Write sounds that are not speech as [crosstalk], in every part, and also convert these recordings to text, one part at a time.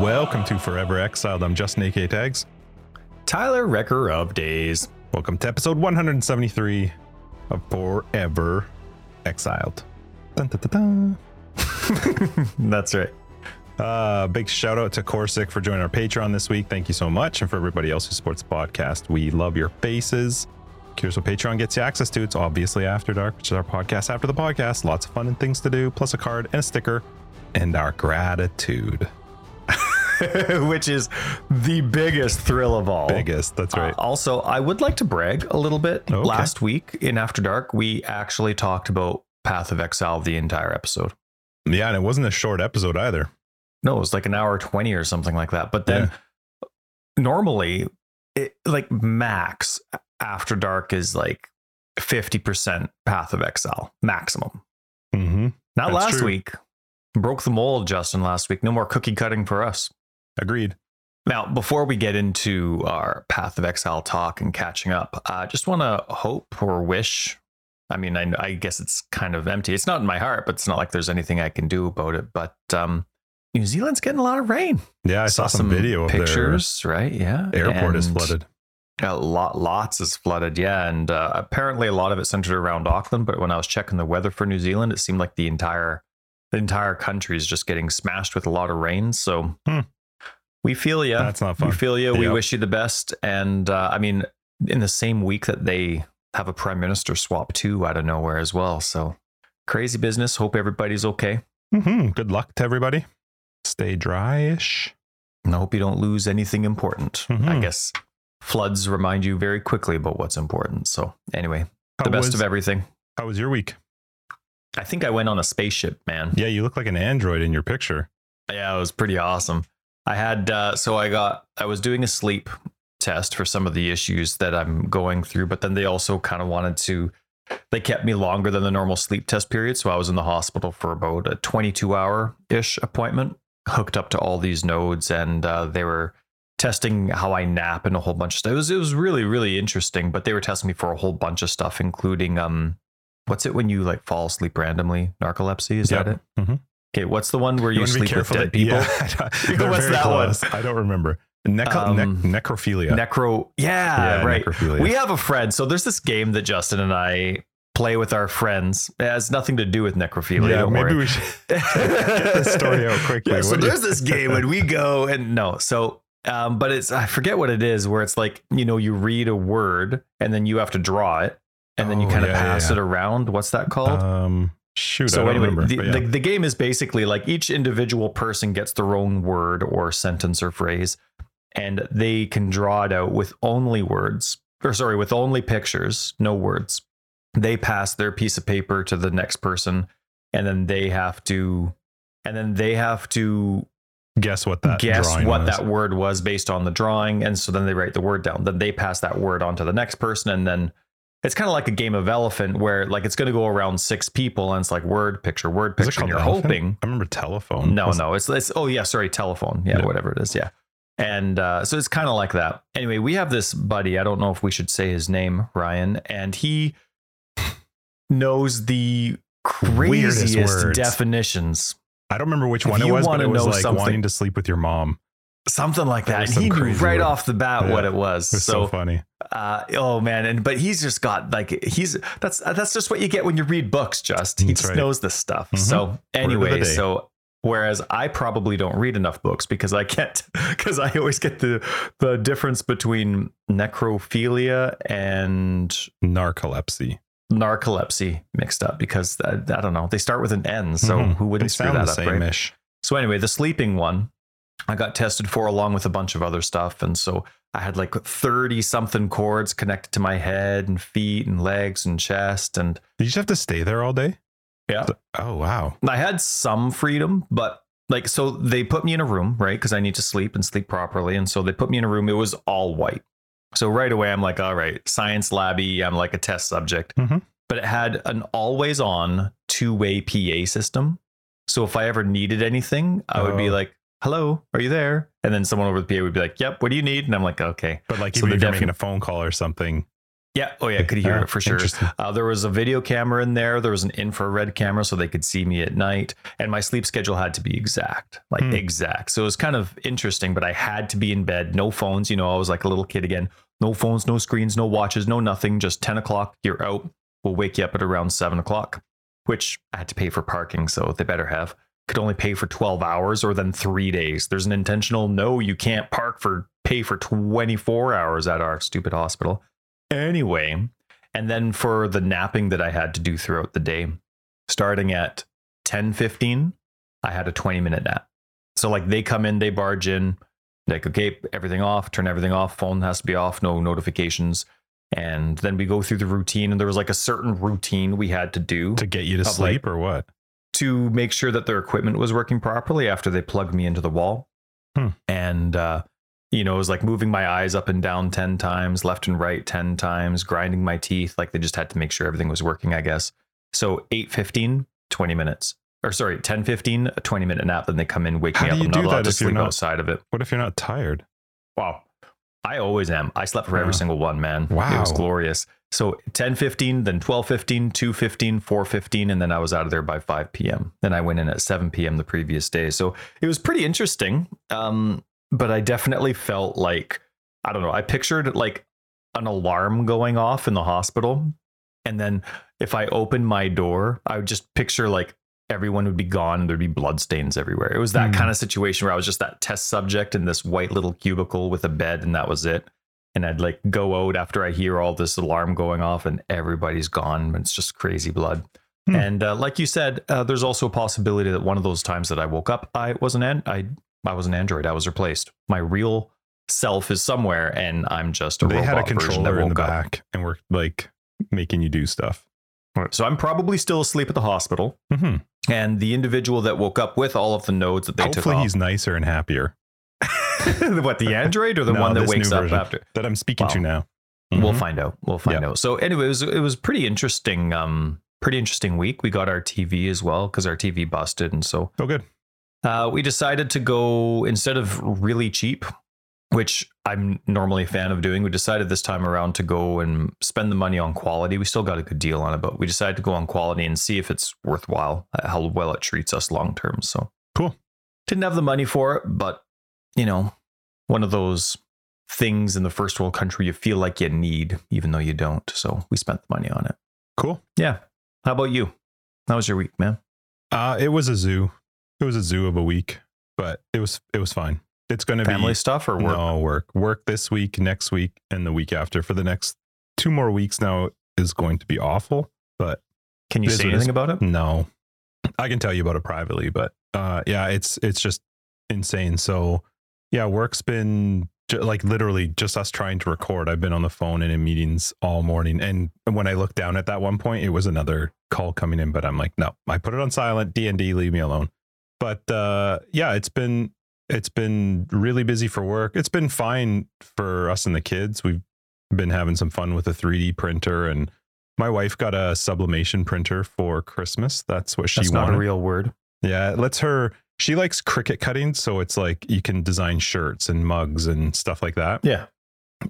Welcome to Forever Exiled. I'm Justin AK Tags. Tyler Wrecker of Days. Welcome to episode 173 of Forever Exiled. Dun, dun, dun. [laughs] That's right. Uh, big shout out to Corsic for joining our Patreon this week. Thank you so much. And for everybody else who supports the podcast, we love your faces. Curious what Patreon gets you access to? It's obviously After Dark, which is our podcast after the podcast. Lots of fun and things to do, plus a card and a sticker, and our gratitude. [laughs] Which is the biggest thrill of all. Biggest, that's right. Uh, also, I would like to brag a little bit. Okay. Last week in After Dark, we actually talked about Path of Exile the entire episode. yeah, and it wasn't a short episode either. No, it was like an hour 20 or something like that. But then normally, it, like max After Dark is like 50% Path of Exile, maximum. Mm-hmm. Not That's last true. week. Broke the mold, Justin, last week. No more cookie cutting for us. Agreed. Now, before we get into our Path of Exile talk and catching up, I just want to hope or wish. I mean, I, I guess it's kind of empty. It's not in my heart, but it's not like there's anything I can do about it. But um, New Zealand's getting a lot of rain. Yeah, I saw, some, video of pictures, right? Yeah, airport is flooded. A lot, lots is flooded. Yeah, and uh, apparently a lot of it centered around Auckland. But when I was checking the weather for New Zealand, it seemed like the entire the entire country is just getting smashed with a lot of rain. So Hmm. We feel you. That's not fun. We feel you. We wish you the best. And uh, I mean, in the same week that they have a prime minister swap too out of nowhere as well. So crazy business. Hope everybody's okay. hmm Good luck to everybody. Stay dryish. And I hope you don't lose anything important. I Mhm. guess floods remind you very quickly about what's important. So anyway, How the best was, of everything. How was your week? I think I went on a spaceship, man. Yeah, you look like an android in your picture. Yeah, it was pretty awesome. I had uh, so I got I was doing a sleep test for some of the issues that I'm going through, but then they also kind of wanted to they kept me longer than the normal sleep test period, so I was in the hospital for about a 22 hour ish appointment, hooked up to all these nodes, and uh, they were testing how I nap and a whole bunch of stuff. It was it was really really interesting, but they were testing me for a whole bunch of stuff, including um, what's it when you like fall asleep randomly? Narcolepsy is that Yep. it? Mhm. Okay, what's the one where you, be sleep with dead that- people? [laughs] Yeah, [laughs] What's that one? I don't remember. Neco- Um, nec- necrophilia. Necro, yeah, yeah, right. Necrophilia. We have a friend. So there's this game that Justin and I play with our friends. It has nothing to do with necrophilia. yeah, maybe worry. we should [laughs] get this story out quickly. Yeah, so you- there's this game and we go and no, so um, but it's I forget what it is where it's like you know you read a word and then you have to draw it and then you Oh, kind of yeah, pass yeah. it around. What's that called? Um, shoot, so anyway, remember. the, yeah. the, the game is basically like each individual person gets their own word or sentence or phrase, and they can draw it out with only words, or sorry, with only pictures, no words. They pass their piece of paper to the next person, and then they have to, and then they have to Guess what that guess what was. that word was based on the drawing, and so then they write the word down. Then they pass that word on to the next person, and then it's kind of like a game of elephant where like it's going to go around six people, and it's like word picture, word picture. And you're elephant? hoping. I remember telephone. No, no, it's it's oh yeah, sorry, telephone, yeah, Yeah. whatever it is, yeah. And uh, so it's kind of like that. Anyway, we have this buddy. I don't know if we should say his name, Ryan, and he knows the craziest definitions, I don't remember which If one it was, but it was know like something- wanting to sleep with your mom. Something like that. And he knew right word. off the bat what it was. It was so, so funny. uh, oh man, and but he's just got like he's that's that's just what you get when you read books. Just he That's just right. knows this stuff. Mhm. So anyway, so whereas I probably don't read enough books because I can't [laughs] because I always get the the difference between necrophilia and Narcolepsy. narcolepsy mixed up because I, I don't know they start with an N. So Mhm. who wouldn't They screw that up, right? So anyway, the sleeping one, I got tested for along with a bunch of other stuff, and so I had like thirty something cords connected to my head and feet and legs and chest, and Did you just have to stay there all day? yeah, Oh wow. I had some freedom, but like so they put me in a room right because I need to sleep and sleep properly, and so they put me in a room. It was all white, so right away I'm like, all right, science labby. I'm like a test subject, Mhm. but it had an always on two way PA system. So if I ever needed anything, I would be Oh. like, hello, are you there? And then someone over the PA would be like, yep, what do you need? And I'm like, okay. But like So even if you're defi- making a phone call or something, Yeah. Oh, yeah. I could hear Yeah, it for sure. Uh, there was a video camera in there. There was an infrared camera so they could see me at night. And my sleep schedule had to be exact, like Hmm. exact. So it was kind of interesting, but I had to be in bed. No phones. You know, I was like a little kid again. No phones, no screens, no watches, no nothing. Just 10 o'clock, you're out. We'll wake you up at around seven o'clock, which I had to pay for parking. So they better have. Could only pay for 12 hours or then three days. There's an intentional no, you can't park for pay for 24 hours at our stupid hospital. Anyway, and then for the napping that I had to do throughout the day, starting at 10:15, I had a 20 minute nap. So like they come in, they barge in, like okay, everything off, turn everything off, phone has to be off, no notifications. And then we go through the routine and there was like a certain routine we had to do To get you to sleep like- or what? To make sure that their equipment was working properly after they plugged me into the wall. Hmm. And, uh, you know, it was like moving my eyes up and down 10 times, left and right 10 times, grinding my teeth. Like they just had to make sure everything was working, I guess. So 8 15, 20 minutes. Or sorry, 10 15, a 20 minute nap. Then they come in, wake How me up. I'm do not allowed that to sleep not- outside of it. What if you're not tired? Wow. I always am. I slept for every single one, man. Wow. It was glorious. So 10 15, then 12 15, 2 15, 4 15, and then I was out of there by 5 p.m. Then I went in at 7 p.m. the previous day. So it was pretty interesting. Um, but I definitely felt like, I don't know, I pictured like an alarm going off in the hospital. And then if I opened my door, I would just picture like everyone would be gone there'd be bloodstains everywhere. It was that Hmm. kind of situation where I was just that test subject in this white little cubicle with a bed and that was it. And I'd like go out after I hear all this alarm going off and everybody's gone. It's just crazy blood. Hmm. And uh, like you said, uh, there's also a possibility that one of those times that I woke up, I was an an- I I was an android. I was replaced. My real self is somewhere, and I'm just a they had a controller in the up. back and we're like making you do stuff. So I'm probably still asleep at the hospital. hmm And the individual that woke up with all of the nodes that they Hopefully took he's nicer and happier. [laughs] what the android or the No, one that wakes up after? That I'm speaking to now. We'll Mhm. find out. We'll find Yeah. out. So anyway, it was it was pretty interesting. Um, pretty interesting week. We got our TV as well because our TV busted, and so Oh, good. uh, we decided to go instead of really cheap, which I'm normally a fan of doing. We decided this time around to go and spend the money on quality. We still got a good deal on it, but we decided to go on quality and see if it's worthwhile, uh, how well it treats us long term. So Cool. Didn't have the money for it, but you know, one of those things in the first world country you feel like you need, even though you don't. So we spent the money on it. Cool. Yeah. How about you? How was your week, man? Uh, it was a zoo. It was a zoo of a week, but it was it was fine. It's going to be Family stuff or work? No work. Work this week, next week, and the week after. For the next two more weeks now is going to be awful. But Can you say it is. anything about it? no, I can tell you about it privately. But uh, yeah, it's it's just insane. So yeah, work's been like literally just us trying to record. I've been on the phone and in meetings all morning. And when I looked down at that one point, it was another call coming in. But I'm like, no, I put it on silent. D and D, leave me alone. But uh, yeah, it's been it's been really busy for work. It's been fine for us and the kids. We've been having some fun with a 3D printer, and my wife got a sublimation printer for Christmas. That's what she That's not a real word. Yeah, it lets her. She likes Cricut cutting, so it's like you can design shirts and mugs and stuff like that. Yeah.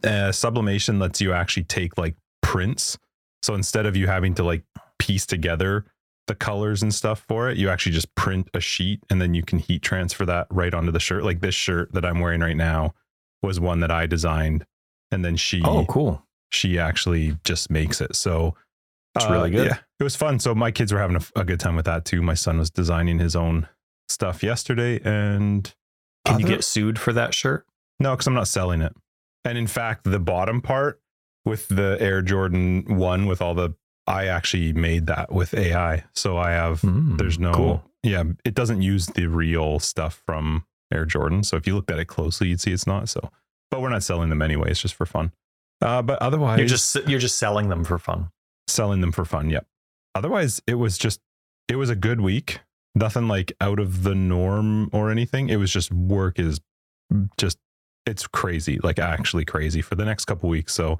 Uh, sublimation lets you actually take like prints. So instead of you having to like piece together the colors and stuff for it, you actually just print a sheet and then you can heat transfer that right onto the shirt. Like this shirt that I'm wearing right now was one that I designed, and then she Oh, cool. she actually just makes it. So It's really good. Yeah, it was fun. So my kids were having a, a good time with that too. My son was designing his own stuff yesterday, and Can you get sued for that shirt? no? Because I'm not selling it. And in fact, the bottom part with the Air Jordan One with all the I actually made that with AI. So I have Mm, there's no cool. yeah, it doesn't use the real stuff from Air Jordan. So if you looked at it closely, you'd see it's not. So, but we're not selling them anyway. It's just for fun. Uh, but otherwise, You're just you're just selling them for fun. selling them for fun. Yep. Otherwise, it was just it was a good week. Nothing like out of the norm or anything. It was just work is just it's crazy, like actually crazy for the next couple weeks. So,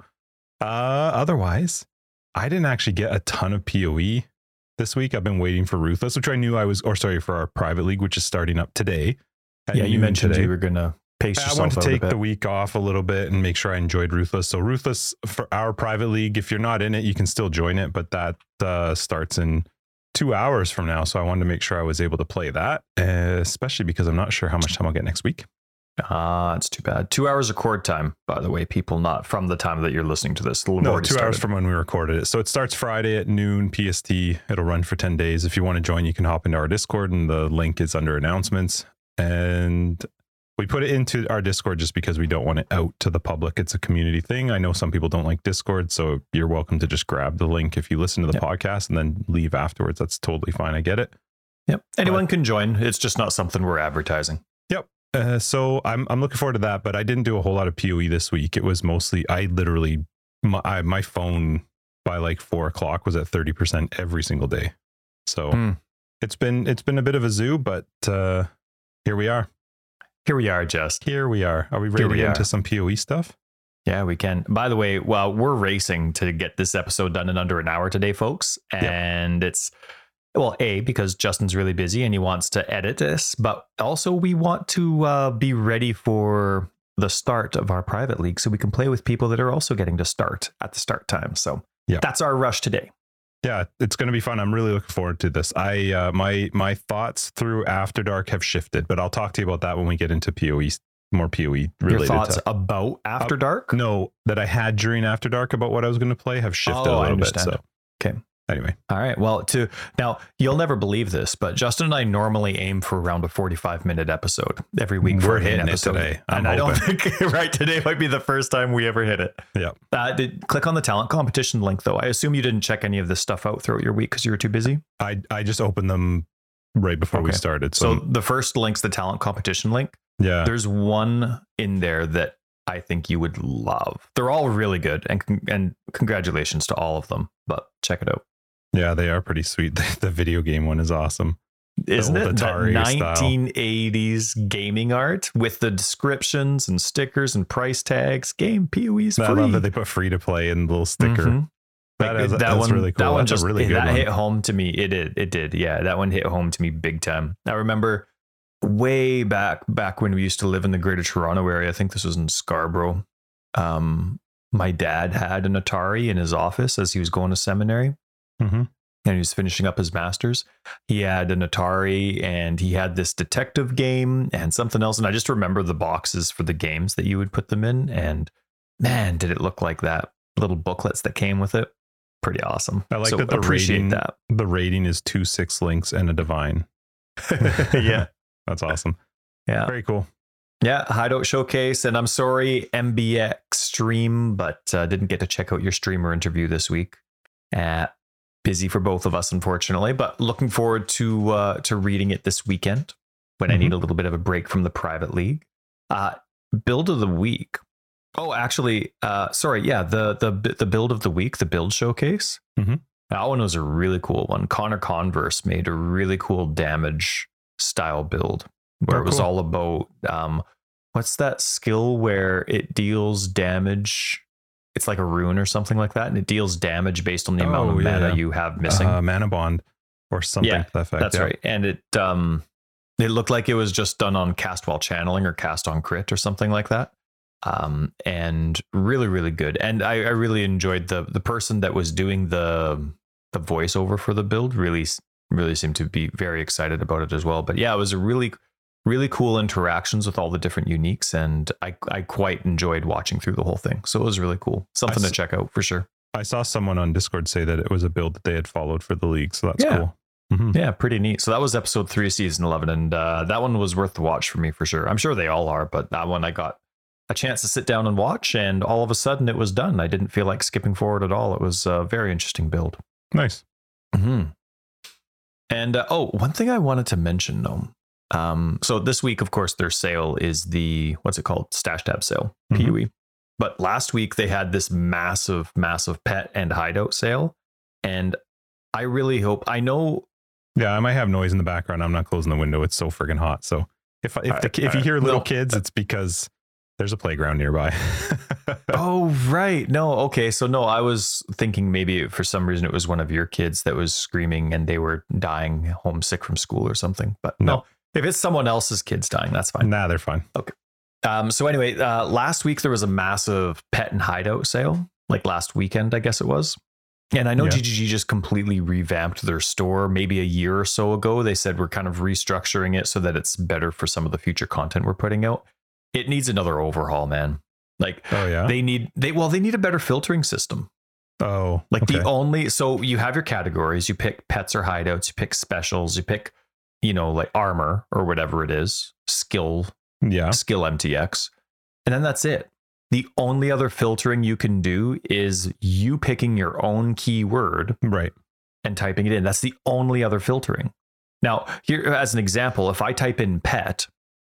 uh, otherwise, I didn't actually get a ton of POE this week. I've been waiting for Ruthless, which I knew I was, or sorry, for our private league, which is starting up today. yeah, you mentioned today. you were gonna pace I yourself want to take the week off a little bit and make sure I enjoyed Ruthless. So Ruthless for our private league, if you're not in it, you can still join it, but that uh, starts in two hours from now. So I wanted to make sure I was able to play that, uh, especially because I'm not sure how much time I'll get next week. Ah, it's too bad. Two hours of cord time, by the way, people, not from the time that you're listening to this. No, two hours from when we recorded it. So it starts Friday at noon PST. It'll run for 10 days. If you want to join, you can hop into our Discord and the link is under announcements. And we put it into our Discord just because we don't want it out to the public. It's a community thing. I know some people don't like Discord, so you're welcome to just grab the link if you listen to the Yep. podcast and then leave afterwards. That's totally fine. I get it. Yep. Anyone can join. It's just not something we're advertising. Yep. Uh, so I'm I'm looking forward to that, but I didn't do a whole lot of PoE this week. It was mostly I literally my I, my phone by like four o'clock was at thirty percent every single day. So Hmm. it's been it's been a bit of a zoo, but uh, here we are. Here we are, just. Here we are. Are we ready to get into some PoE stuff? Yeah, we can. By the way, well, we're racing to get this episode done in under an hour today, folks. Yep. And it's, well, A, because Justin's really busy and he wants to edit this, but also we want to uh, be ready for the start of our private league so we can play with people that are also getting to start at the start time. So Yep. that's our rush today. Yeah, it's going to be fun. I'm really looking forward to this. I uh, my my thoughts through After Dark have shifted, but I'll talk to you about that when we get into PoE more PoE related. Your thoughts to, about After Uh, Dark? no, that I had during After Dark about what I was going to play have shifted Oh, a I little bit. understand. So Okay. Anyway, All right. Well, to now, you'll never believe this, but Justin and I normally aim for around a 45 minute episode every week. for We're hitting it episode. today. I'm And I don't think [laughs] right today might be the first time we ever hit it. Yeah. Uh, did click on the talent competition link though. I assume you didn't check any of this stuff out throughout your week because you were too busy. I I just opened them right before we started. So So, the first link's the talent competition link. yeah, There's one in there that I think you would love. They're all really good, and and congratulations to all of them. But check it out. Yeah, they are pretty sweet. [laughs] The, the video game one is awesome. Isn't old it that Atari style. 1980s gaming art with the descriptions and stickers and price tags? Game PoE's I free. I love that they put free to play in the little sticker. Mhm. That Like, is- that that's one, really cool. That one That's a just really good that one. hit home to me. It did. It did. Yeah, that one hit home to me big time. I remember way back back when we used to live in the Greater Toronto area. I think this was in Scarborough. Um, my dad had an Atari in his office as he was going to seminary Mhm. and he was finishing up his masters. He had an Atari and he had this detective game and something else. And I just remember the boxes for the games that you would put them in. And man, did it look like that. Little booklets that came with it. Pretty awesome. I like So that the appreciate rating- that. The rating is two six links and a divine. [laughs] [laughs] yeah. That's awesome. Yeah. Very cool. Yeah. Hideout Showcase. And I'm sorry, MBX stream, but uh, didn't get to check out your streamer interview this week. Uh, busy for both of us, unfortunately, but looking forward to uh, to reading it this weekend when I need a little bit of a break from the private league. Uh, build of the week. Oh, actually, uh, sorry, yeah, the the the build of the week, the build showcase. Mhm. That one was a really cool one. Connor Converse made a really cool damage style build where Oh, it was cool. all about um, what's that skill where it deals damage. It's like a rune or something like that, and it deals damage based on the amount Oh, of yeah, mana yeah. you have missing. Uh, Manabond or something Yeah, to that effect. That's yeah. right. And it um it looked like it was just done on cast while channeling or cast on crit or something like that. Um and really, really good. And I, I really enjoyed the the person that was doing the the voiceover for the build really really seemed to be very excited about it as well. But yeah, it was a really really cool interactions with all the different uniques and I I quite enjoyed watching through the whole thing. So it was really cool. Something to s- check out for sure. I saw someone on Discord say that it was a build that they had followed for the league, so that's Yeah. cool. Mhm. Yeah, pretty neat. So that was episode three, season 11. And uh, that one was worth the watch for me for sure. I'm sure they all are, but that one I got a chance to sit down and watch. And all of a sudden it was done. I didn't feel like skipping forward at all. It was a very interesting build. Nice. hmm And uh, oh, one thing I wanted to mention though. Um, so this week, of course, their sale is the what's it called? Stash tab sale, Mhm. PUE. But last week they had this massive, massive pet and hideout sale. And I really hope I know Yeah, I might have noise in the background. I'm not closing the window. It's so friggin' hot. So if if, the, if you hear little No. kids, it's because there's a playground nearby. [laughs] Oh, right. No, okay. So, no, I was thinking maybe for some reason it was one of your kids that was screaming and they were dying homesick from school or something. But no, No. If it's someone else's kids dying, that's fine. nah, they're fine. Okay. Um, so anyway, uh, last week there was a massive pet and hideout sale, like last weekend, I guess it was. And I know Yeah. GGG just completely revamped their store maybe a year or so ago. They said we're kind of restructuring it so that it's better for some of the future content we're putting out. It needs another overhaul, man. Like Oh yeah. they need they well they need a better filtering system. oh, Like okay. the only so you have your categories, you pick pets or hideouts, you pick specials, you pick you know like armor or whatever it is, skill yeah. skill MTX. And then that's it. The only other filtering you can do is you picking your own keyword Right. and typing it in. That's the only other filtering. Now, here as an example, if I type in pet,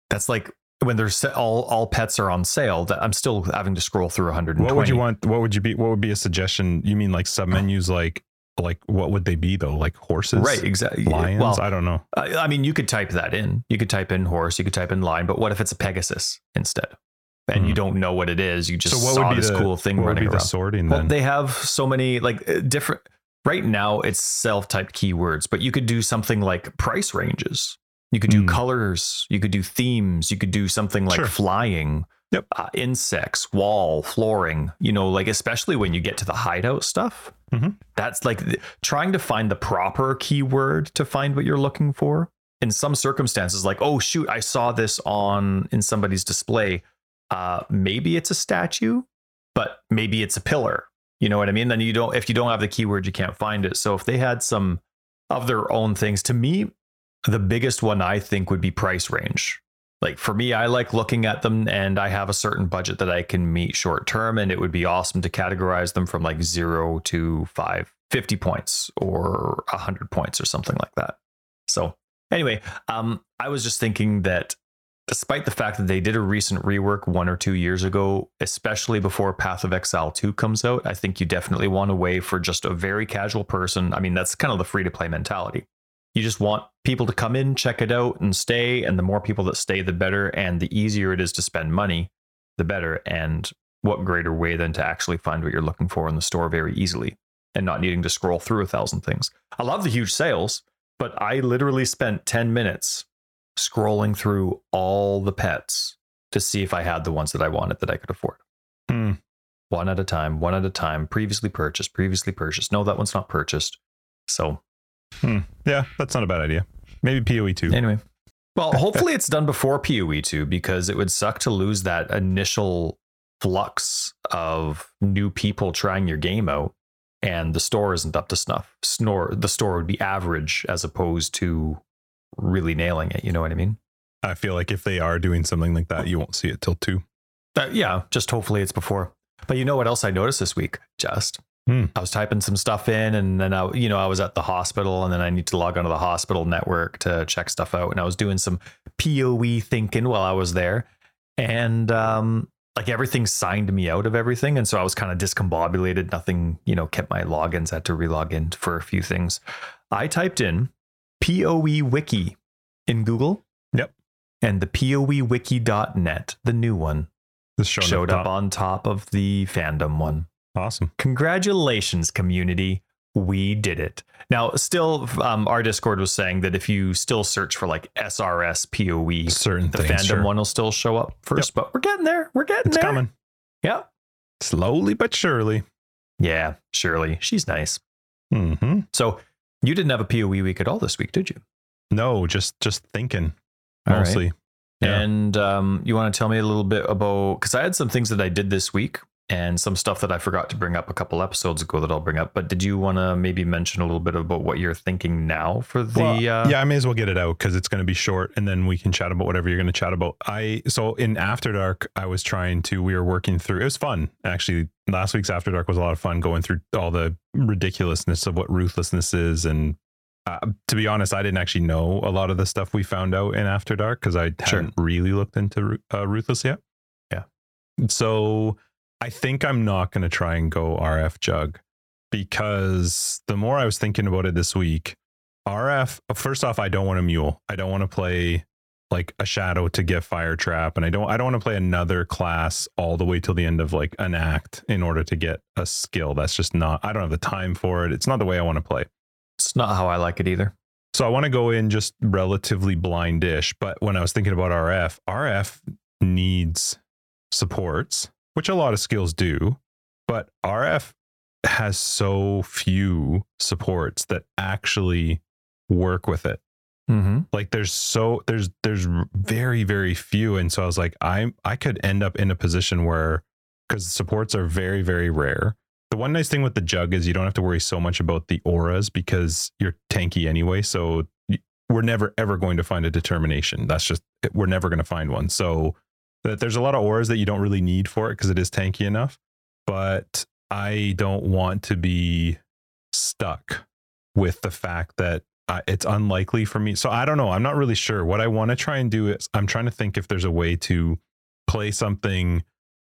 that's like when there's all all pets are on sale, that I'm still having to scroll through 120. What would you want? What would you be? What would be a suggestion? You mean like submenus? [sighs] Like like what would they be though? Like horses? Right, exactly. Lions? Well, I don't know. I I mean, you could type that in. You could type in horse. You could type in lion. But what if it's a Pegasus instead? And you Hmm. don't know what it is. You just so what saw would be this the cool thing what would running be the around. sorting Well, then? they have so many like uh, different. Right now, it's self-typed keywords, but you could do something like price ranges. You could do Hmm. colors. You could do themes. You could do something like Sure. flying, Yep. uh, insects, wall, flooring. You know, like especially when you get to the hideout stuff. Mhm. That's like th- trying to find the proper keyword to find what you're looking for. In some circumstances, like oh shoot, I saw this on in somebody's display. Uh, maybe it's a statue, but maybe it's a pillar. You know what I mean? Then you don't if you don't have the keyword, you can't find it. So if they had some of their own things, to me, the biggest one I think would be price range. Like for me, I like looking at them and I have a certain budget that I can meet short term, and it would be awesome to categorize them from like zero to five, 50 points or 100 points or something like that. So, anyway, um, I was just thinking that despite the fact that they did a recent rework one or two years ago, especially before Path of Exile 2 comes out, I think you definitely want a way for just a very casual person. I mean, that's kind of the free to play mentality. You just want people to come in, check it out, and stay. And the more people that stay, the better. And the easier it is to spend money, the better. And what greater way than to actually find what you're looking for in the store very easily and not needing to scroll through a thousand things. I love the huge sales, but I literally spent 10 minutes scrolling through all the pets to see if I had the ones that I wanted that I could afford. Hmm. One at a time, one at a time, previously purchased, previously purchased. No, that one's not purchased. So, Yeah, that's not a bad idea. Maybe PoE two. anyway. Well, hopefully it's done before PoE 2 because it would suck to lose that initial flux of new people trying your game out and the store isn't up to snuff. Snore the store would be average as opposed to really nailing it, you know what I mean? I feel like if they are doing something like that, you won't see it till two. Uh, yeah, just hopefully it's before. But you know what else I noticed this week? Just Hmm. I was typing some stuff in, and then I, you know, I was at the hospital, and then I need to log onto the hospital network to check stuff out, and I was doing some POE thinking while I was there, and um, like everything signed me out of everything, and so I was kind of discombobulated. Nothing, you know, kept my logins. Had to relog in for a few things. I typed in POE Wiki in Google. Yep. And the POEWiki.net, the new one, showed top. up on top of the fandom one. Awesome. Congratulations, community. We did it. Now, still, um, our Discord was saying that if you still search for like SRS POE, Certain the things. fandom sure. one will still show up first, but we're getting there. We're getting It's there. coming Yeah. slowly but surely. Yeah, surely. She's nice. Mm-hmm. So you didn't have a POE week at all this week, did you? No, just just thinking All right. mostly. Yeah. And um, you want to tell me a little bit about because I had some things that I did this week and some stuff that I forgot to bring up a couple episodes ago that I'll bring up. But did you want to maybe mention a little bit about what you're thinking now for the? Well, uh, yeah, I may as well get it out because it's going to be short, and then we can chat about whatever you're going to chat about. I so in After Dark, I was trying to. We were working through. It was fun actually. Last week's After Dark was a lot of fun going through all the ridiculousness of what ruthlessness is, and uh, to be honest, I didn't actually know a lot of the stuff we found out in After Dark because I Sure. hadn't really looked into uh, ruthless yet. Yeah. So I think I'm not going to try and go RF jug because the more I was thinking about it this week, RF, first off, I don't want a mule. I don't want to play like a shadow to get fire trap. And I don't I don't want to play another class all the way till the end of like an act in order to get a skill. That's just not I don't have the time for it. It's not the way I want to play. It's not how I like it either. So I want to go in just relatively blindish. But when I was thinking about RF, RF needs supports, which a lot of skills do, but RF has so few supports that actually work with it. Mm-hmm. Like there's so there's there's very very few, and so I was like I'm I could end up in a position where because supports are very very rare. The one nice thing with the jug is you don't have to worry so much about the auras because you're tanky anyway. So we're never ever going to find a determination. That's just we're never going to find one. So that there's a lot of auras that you don't really need for it because it is tanky enough. But I don't want to be stuck with the fact that it's unlikely for me. So I don't know. I'm not really sure. What I want to try and do is I'm trying to think if there's a way to play something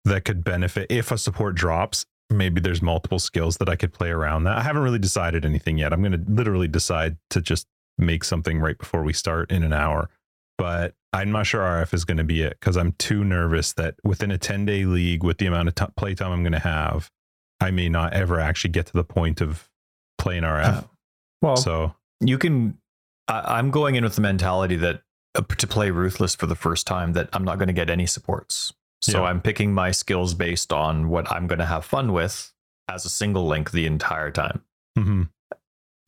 that could benefit if a support drops. Maybe there's multiple skills that I could play around that. I haven't really decided anything yet. I'm going to literally decide to just make something right before we start in an hour. But I'm not sure RF is going to be it because I'm too nervous that within a 10 day league, with the amount of t- play time I'm going to have, I may not ever actually get to the point of playing RF. Uh, well, so you can. I, I'm going in with the mentality that uh, to play Ruthless for the first time, that I'm not going to get any supports. So yeah. I'm picking my skills based on what I'm going to have fun with as a single link the entire time. Mm-hmm.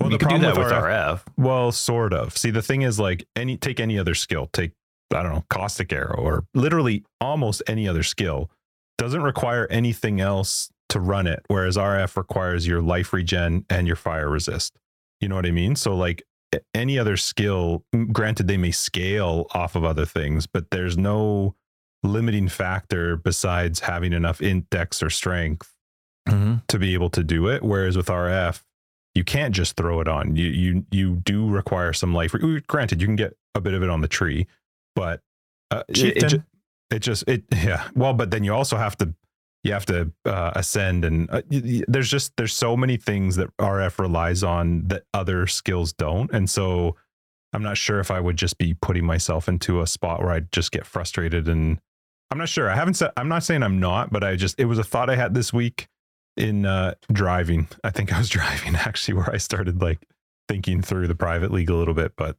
Well, you the can do that with RF, RF. Well, sort of. See, the thing is, like, any take any other skill, take I don't know, caustic arrow, or literally almost any other skill, doesn't require anything else to run it. Whereas RF requires your life regen and your fire resist. You know what I mean? So, like any other skill, granted, they may scale off of other things, but there's no limiting factor besides having enough index or strength mm-hmm. to be able to do it. Whereas with RF, you can't just throw it on. You you you do require some life. Granted, you can get a bit of it on the tree, but uh, it, it, it, just it yeah. Well, but then you also have to you have to uh, ascend and uh, there's just there's so many things that rf relies on that other skills don't and so i'm not sure if i would just be putting myself into a spot where i'd just get frustrated and i'm not sure i haven't said i'm not saying i'm not but i just it was a thought i had this week in uh driving i think i was [laughs] driving actually where i started like thinking through the private league a little bit but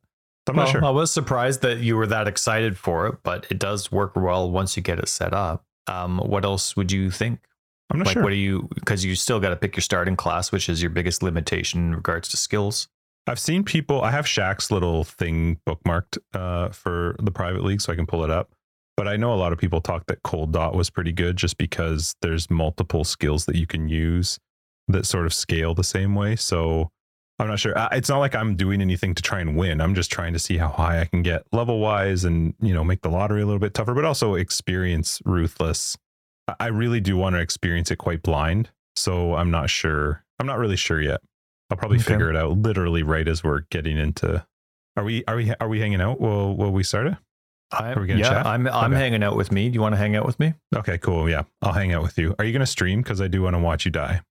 I'm well, not sure. I was surprised that you were that excited for it, but it does work well once you get it set up. Um, what else would you think? I'm not like, sure. What do you? Because you still got to pick your starting class, which is your biggest limitation in regards to skills. I've seen people. I have Shaq's little thing bookmarked uh, for the private league, so I can pull it up. But I know a lot of people talk that Cold Dot was pretty good, just because there's multiple skills that you can use that sort of scale the same way. So I'm not sure. It's not like I'm doing anything to try and win. I'm just trying to see how high I can get level wise and, you know, make the lottery a little bit tougher, but also experience Ruthless. I really do want to experience it quite blind. So I'm not sure. I'm not really sure yet. I'll probably okay. figure it out literally right as we're getting into. Are we are we are we hanging out? Will will we start it? I, are we gonna yeah, chat? I'm I'm okay. hanging out with me. Do you want to hang out with me? Okay, cool. Yeah, I'll hang out with you. Are you gonna stream? Because I do want to watch you die.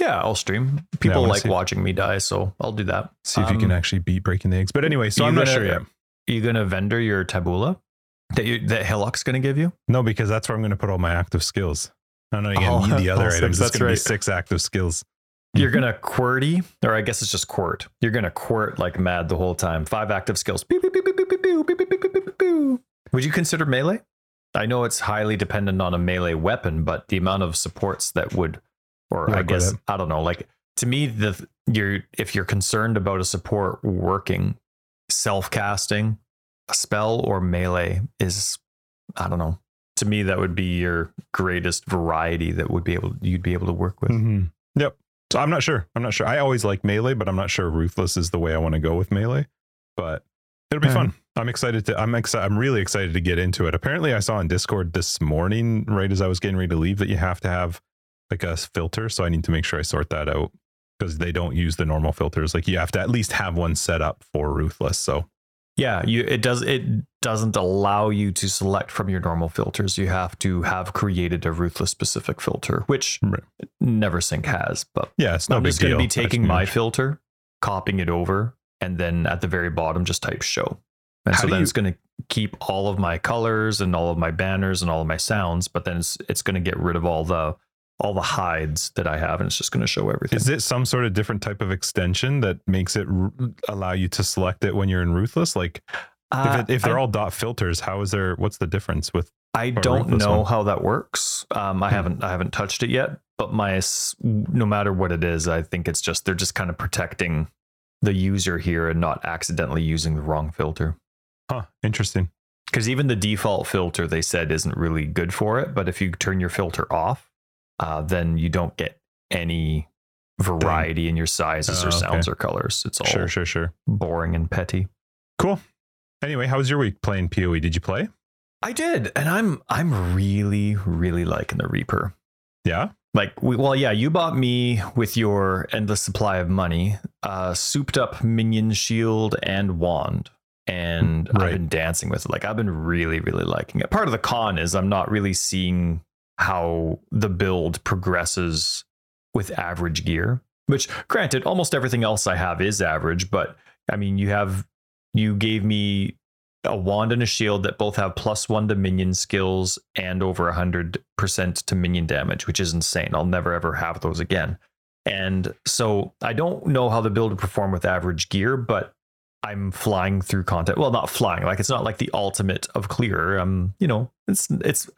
Yeah, I'll stream. People yeah, like watching me die, so I'll do that. See if um, you can um, actually beat breaking the eggs. But anyway, so I'm not gonna, sure yet. Are you gonna vendor your tabula that you that Hillock's gonna give you? No, because that's where I'm gonna put all my active skills. I'm not know. You oh, need the other items. That's gonna right. be six active skills. You're gonna QWERTY, or I guess it's just QWERT. You're gonna QWERT like mad the whole time. Five active skills. Would you consider melee? I know it's highly dependent on a melee weapon, but the amount of supports that would or I guess I don't know. Like to me, the you're if you're concerned about a support working, self casting a spell or melee is I don't know. To me, that would be your greatest variety that would be able you'd be able to work with. Mm-hmm. Yep. So I'm not sure. I'm not sure. I always like melee, but I'm not sure ruthless is the way I want to go with melee. But it'll be fun. I'm excited to. I'm excited. I'm really excited to get into it. Apparently, I saw on Discord this morning, right as I was getting ready to leave, that you have to have like a filter. So I need to make sure I sort that out because they don't use the normal filters. Like you have to at least have one set up for ruthless. So yeah, you it does it doesn't allow you to select from your normal filters. You have to have created a ruthless specific filter, which right. NeverSink has. But yeah, it's no I'm just going to be taking my filter, copying it over, and then at the very bottom just type show. And How so then you... it's going to keep all of my colors and all of my banners and all of my sounds, but then it's it's going to get rid of all the all the hides that I have, and it's just going to show everything. Is it some sort of different type of extension that makes it r- allow you to select it when you're in Ruthless? Like, uh, if, it, if they're I, all dot filters, how is there? What's the difference with I don't know one. how that works. Um, I Hmm. haven't I haven't touched it yet, but my no matter what it is, I think it's just they're just kind of protecting the user here and not accidentally using the wrong filter. Huh. Interesting. Because even the default filter they said isn't really good for it. But if you turn your filter off, uh, then you don't get any variety in your sizes Oh, or okay. sounds or colors. It's all Sure, sure, sure. boring and petty. Cool. Anyway, how was your week playing PoE? Did you play? I did, and I'm I'm really really liking the Reaper. Yeah. Like, we, well, yeah, you bought me with your endless supply of money, uh, souped up minion shield and wand, and Right. I've been dancing with it. Like, I've been really, really liking it. Part of the con is I'm not really seeing how the build progresses with average gear. Which, granted, almost everything else I have is average, but I mean, you have you gave me a wand and a shield that both have plus one to minion skills and over 100% to minion damage, which is insane. I'll never ever have those again. And so I don't know how the build would perform with average gear, but I'm flying through content. Well, not flying, like it's not like the ultimate of clear. Um, you know, it's it's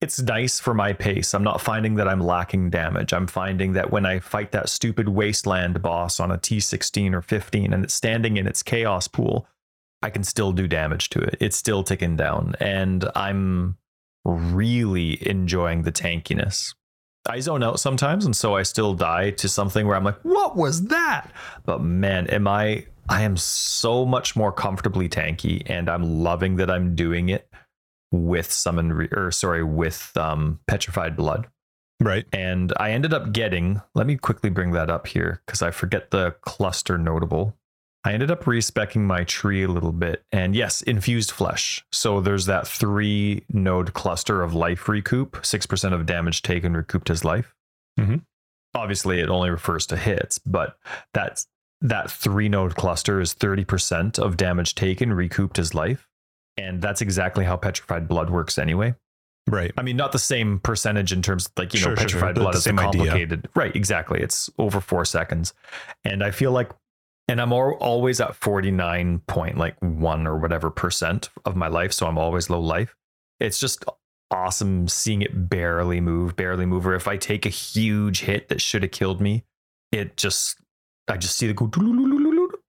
it's nice for my pace. I'm not finding that I'm lacking damage. I'm finding that when I fight that stupid wasteland boss on a T16 or 15 and it's standing in its chaos pool, I can still do damage to it. It's still ticking down. And I'm really enjoying the tankiness. I zone out sometimes, and so I still die to something where I'm like, what was that? But man, am I I am so much more comfortably tanky, and I'm loving that I'm doing it with summon re- or sorry, with um petrified blood. Right. And I ended up getting, let me quickly bring that up here because I forget the cluster notable. I ended up respecking my tree a little bit. And yes, infused flesh. So there's that three node cluster of life recoup, 6% of damage taken recouped as life. Mhm. Obviously, it only refers to hits, but that's that three node cluster is 30% of damage taken recouped as life. And that's exactly how petrified blood works anyway. Right. I mean, not the same percentage in terms of like, you Sure, know, sure, sure. petrified The- blood is same idea. complicated. Right, exactly. It's over four seconds. And I feel like, and I'm al- always at 49 point, like one or whatever percent of my life. So I'm always low life. It's just awesome seeing it barely move, barely move. Or if I take a huge hit that should have killed me, it just, I just see the go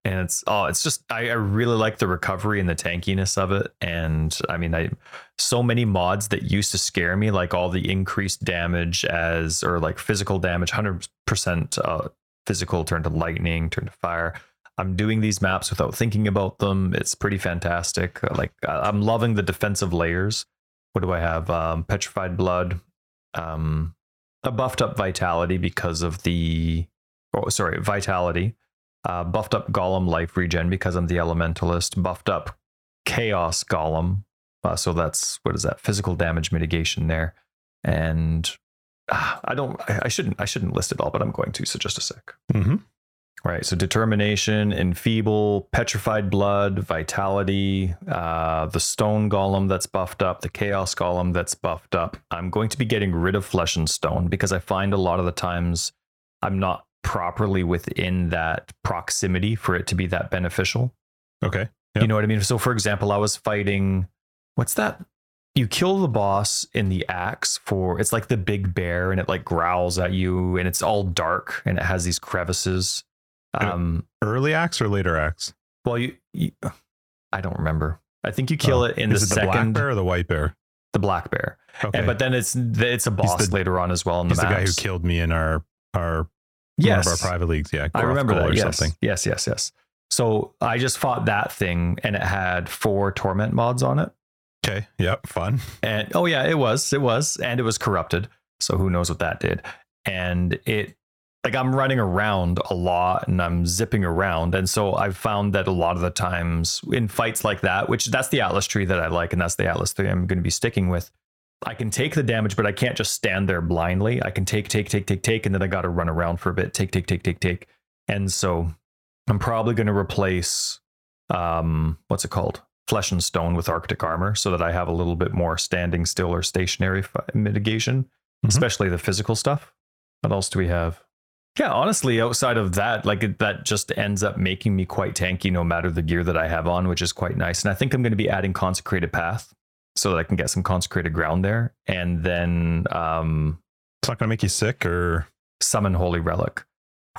and it's oh it's just I, I really like the recovery and the tankiness of it and i mean i so many mods that used to scare me like all the increased damage as or like physical damage 100% uh, physical turn to lightning turn to fire i'm doing these maps without thinking about them it's pretty fantastic like i'm loving the defensive layers what do i have um, petrified blood um, a buffed up vitality because of the oh sorry vitality uh, buffed up Golem life regen because I'm the elementalist. Buffed up Chaos Golem, uh, so that's what is that? Physical damage mitigation there, and uh, I don't. I, I shouldn't. I shouldn't list it all, but I'm going to. So just a sec. Mm-hmm. Right. So determination, enfeeble, petrified blood, vitality, uh, the stone golem that's buffed up, the chaos golem that's buffed up. I'm going to be getting rid of flesh and stone because I find a lot of the times I'm not properly within that proximity for it to be that beneficial. Okay. You know what I mean? So for example, I was fighting what's that? You kill the boss in the axe for it's like the big bear and it like growls at you and it's all dark and it has these crevices. Um Early axe or later axe? well you, you I don't remember. I think you kill Oh, it in the Is it the black second bear or the white bear? the black bear. Okay. And, but then it's it's a boss the- later on as well in He's the the guy who killed me in our our yes. one of our private leagues. Yeah, I remember that. or Yes. something. Yes, yes, yes. So I just fought that thing and it had four torment mods on it. Okay. Yep. Fun. And oh yeah, it was. It was. And it was corrupted. So who knows what that did. And it like I'm running around a lot and I'm zipping around. And so I've found that a lot of the times in fights like that, which that's the Atlas tree that I like, and that's the Atlas tree I'm going to be sticking with. I can take the damage, but I can't just stand there blindly. I can take, take, take, take, take, and then I got to run around for a bit. Take, take, take, take, take. And so I'm probably going to replace um, what's it called? Flesh and stone with Arctic armor so that I have a little bit more standing still or stationary fi- mitigation, Mhm. especially the physical stuff. What else do we have? Yeah, honestly, outside of that, like it, that just ends up making me quite tanky no matter the gear that I have on, which is quite nice. And I think I'm going to be adding Consecrated Path so that I can get some consecrated ground there, and then um, It's not going to make you sick or. summon Holy Relic.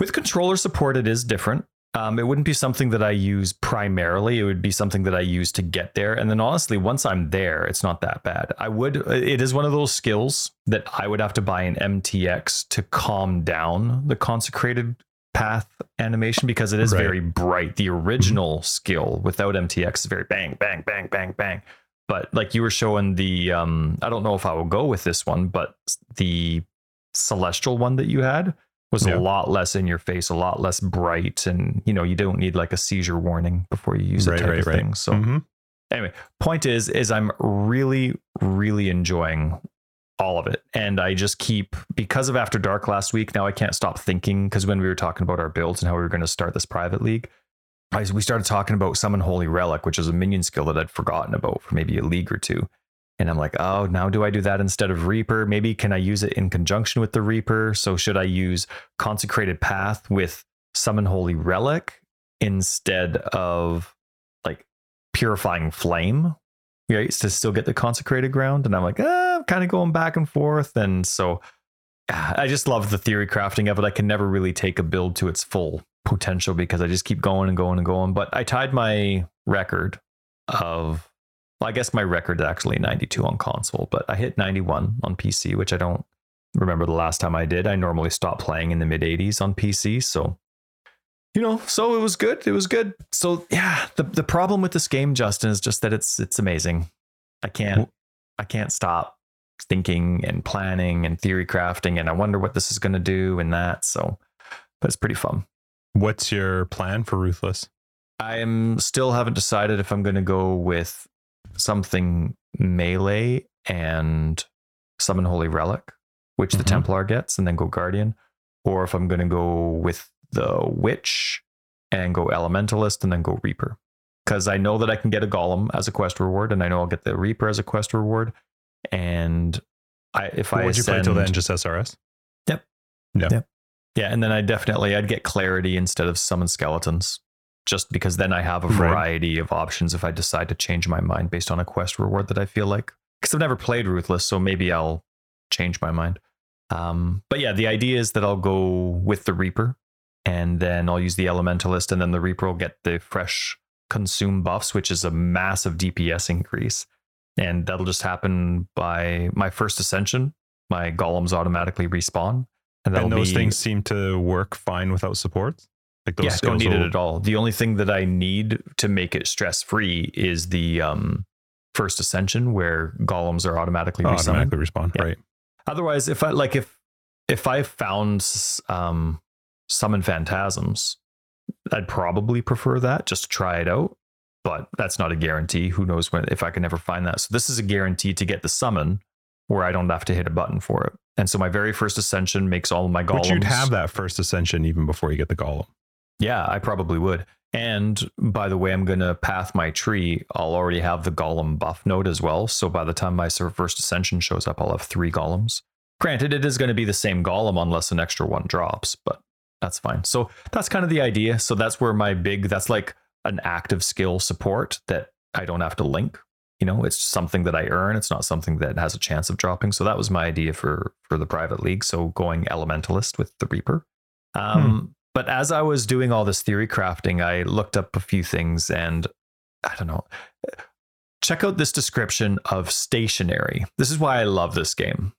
With controller support, it is different. Um, it wouldn't be something that I use primarily. It would be something that I use to get there. And then honestly, once I'm there, it's not that bad. I would, it is one of those skills that I would have to buy an MTX to calm down the consecrated path animation because it is Right. very bright. The original skill without MTX is very bang, bang, bang, bang, bang. But like you were showing the, um, I don't know if I will go with this one, but the celestial one that you had was Yeah. a lot less in your face, a lot less bright, and you know you don't need like a seizure warning before you use it Right, type right, of right. thing. So Mhm. anyway, point is, is I'm really, really enjoying all of it, and I just keep because of After Dark last week. Now I can't stop thinking because when we were talking about our builds and how we were going to start this private league. I, we started talking about Summon Holy Relic, which is a minion skill that I'd forgotten about for maybe a league or two. And I'm like, oh, now do I do that instead of Reaper? Maybe can I use it in conjunction with the Reaper? So should I use Consecrated Path with Summon Holy Relic instead of like Purifying Flame? Right, to still get the consecrated ground. And I'm like, ah, I'm kind of going back and forth. And so [sighs] I just love the theory crafting of it. I can never really take a build to its full potential because I just keep going and going and going. But I tied my record of well, I guess my record is actually 92 on console, but I hit 91 on PC, which I don't remember the last time I did. I normally stop playing in the mid 80s on PC, so you know, so it was good. It was good. So yeah, the the problem with this game, Justin, is just that it's it's amazing. I can't I can't stop thinking and planning and theory crafting, and I wonder what this is going to do and that. So, but it's pretty fun. What's your plan for Ruthless? I am still haven't decided if I'm going to go with something melee and summon holy relic, which the Mhm. Templar gets, and then go guardian, or if I'm going to go with the witch and go elementalist and then go reaper. Because I know that I can get a golem as a quest reward, and I know I'll get the reaper as a quest reward. And I if What I would you play till then? Just SRS? Yep. Yep. Yeah, and then I definitely I'd get clarity instead of summon skeletons, just because then I have a Right. variety of options if I decide to change my mind based on a quest reward that I feel like. Because I've never played Ruthless, so maybe I'll change my mind. Um, but yeah, the idea is that I'll go with the Reaper, and then I'll use the Elementalist, and then the Reaper will get the fresh consume buffs, which is a massive DPS increase, and that'll just happen by my first ascension. My golems automatically respawn, and And those be, things seem to work fine without supports? Like those yeah, don't need it at all. The only thing that I need to make it stress free is the um, first ascension, where golems are automatically oh, automatically respond. Yeah. Right. Otherwise, if I like if if I found um, summon phantasms, I'd probably prefer that just to try it out. But that's not a guarantee. Who knows when if I can ever find that. So this is a guarantee to get the summon where I don't have to hit a button for it. And so my very first ascension makes all of my golems. But you'd have that first ascension even before you get the golem. Yeah, I probably would. And by the way, I'm going to path my tree. I'll already have the golem buff node as well. So by the time my first ascension shows up, I'll have three golems. Granted, it is going to be the same golem unless an extra one drops, but that's fine. So that's kind of the idea. So that's where my big, that's like an active skill support that I don't have to link. You know, it's something that I earn. It's not something that has a chance of dropping. So that was my idea for for the private league. So going elementalist with the Reaper. Um, But as I was doing all this theory crafting, I looked up a few things and I don't know. Check out this description of stationary. This is why I love this game.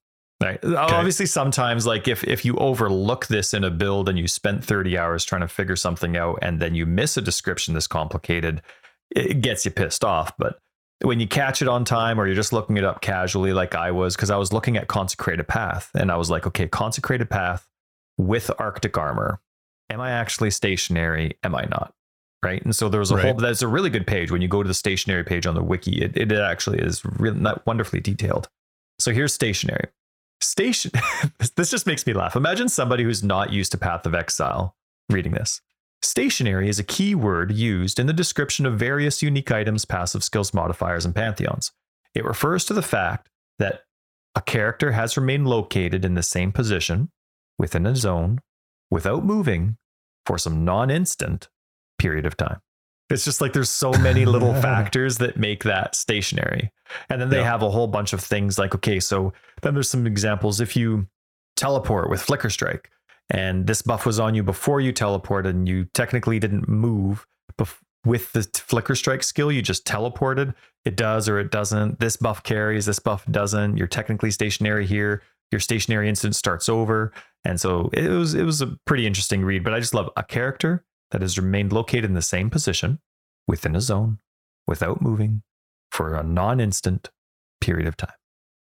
Right. Uh, obviously, sometimes like if if you overlook this in a build and you spent 30 hours trying to figure something out and then you miss a description this complicated, it gets you pissed off. But when you catch it on time or you're just looking it up casually like I was, because I was looking at consecrated path and I was like, okay, consecrated path with Arctic armor am I actually stationary? Am I not? Right. And so there was a Right. whole, that's a really good page. When you go to the stationary page on the wiki, it, it actually is really not wonderfully detailed. So here's stationary. Station, [laughs] this just makes me laugh. Imagine somebody who's not used to Path of Exile reading this. Stationary is a key word used in the description of various unique items, passive skills, modifiers, and pantheons. It refers to the fact that a character has remained located in the same position within a zone without moving for some non instant period of time. It's just like there's so many little [laughs] factors that make that stationary. And then they Yeah. have a whole bunch of things like, okay, so then there's some examples. If you teleport with Flicker Strike and this buff was on you before you teleported and you technically didn't move bef- with the Flicker Strike skill, you just teleported. It does or it doesn't. This buff carries, this buff doesn't. You're technically stationary here. Your stationary instant starts over. And so it was it was a pretty interesting read, but I just love a character that has remained located in the same position within a zone without moving for a non-instant period of time.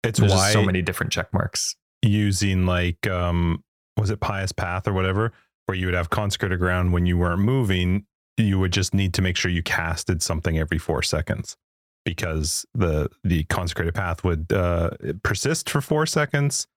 It's There's why so many different check marks. using like um was it pious path or whatever where you would have consecrated ground when you weren't moving you would just need to make sure you casted something every four seconds because the the consecrated path would uh persist for four seconds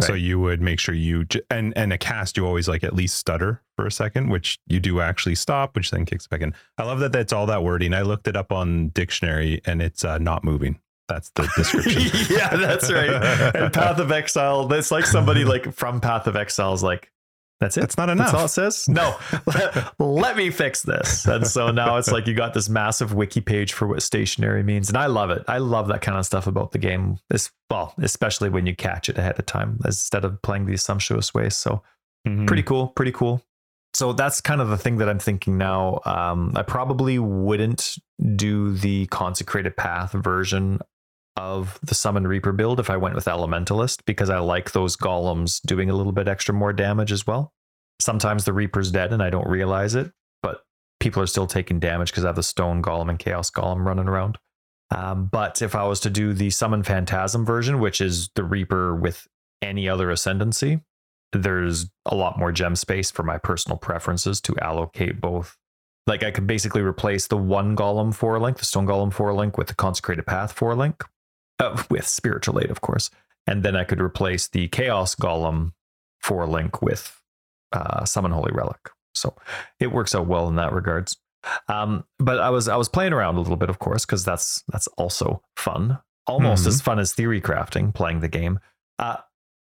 so you would make sure you j- and and a cast you always like at least stutter for a second which you do actually stop which then kicks back in. I love that that's all that wording. I looked it up on dictionary and it's uh, not moving. That's the description. [laughs] Yeah, that's right. And Path of Exile, that's like somebody like from Path of Exile is like, that's it. That's not enough. That's all it says. [laughs] No, let, [laughs] let me fix this. And so now it's like you got this massive wiki page for what stationary means, and I love it. I love that kind of stuff about the game. This well, especially when you catch it ahead of time instead of playing the sumptuous way. So Mhm. pretty cool pretty cool so that's kind of the thing that i'm thinking now um, i probably wouldn't do the consecrated path version of the summon reaper build if i went with elementalist because i like those golems doing a little bit extra more damage as well sometimes the reaper's dead and i don't realize it but people are still taking damage because i have the stone golem and chaos golem running around um, but if i was to do the summon phantasm version which is the reaper with any other ascendancy there's a lot more gem space for my personal preferences to allocate both. Like I could basically replace the one golem four link, the stone golem four link, with the consecrated path four link, uh, [laughs] with spiritual aid, of course, and then I could replace the chaos golem four link with uh, summon holy relic. So it works out well in that regards. Um, but I was I was playing around a little bit, of course, because that's that's also fun, almost Mhm. as fun as theory crafting, playing the game. Uh,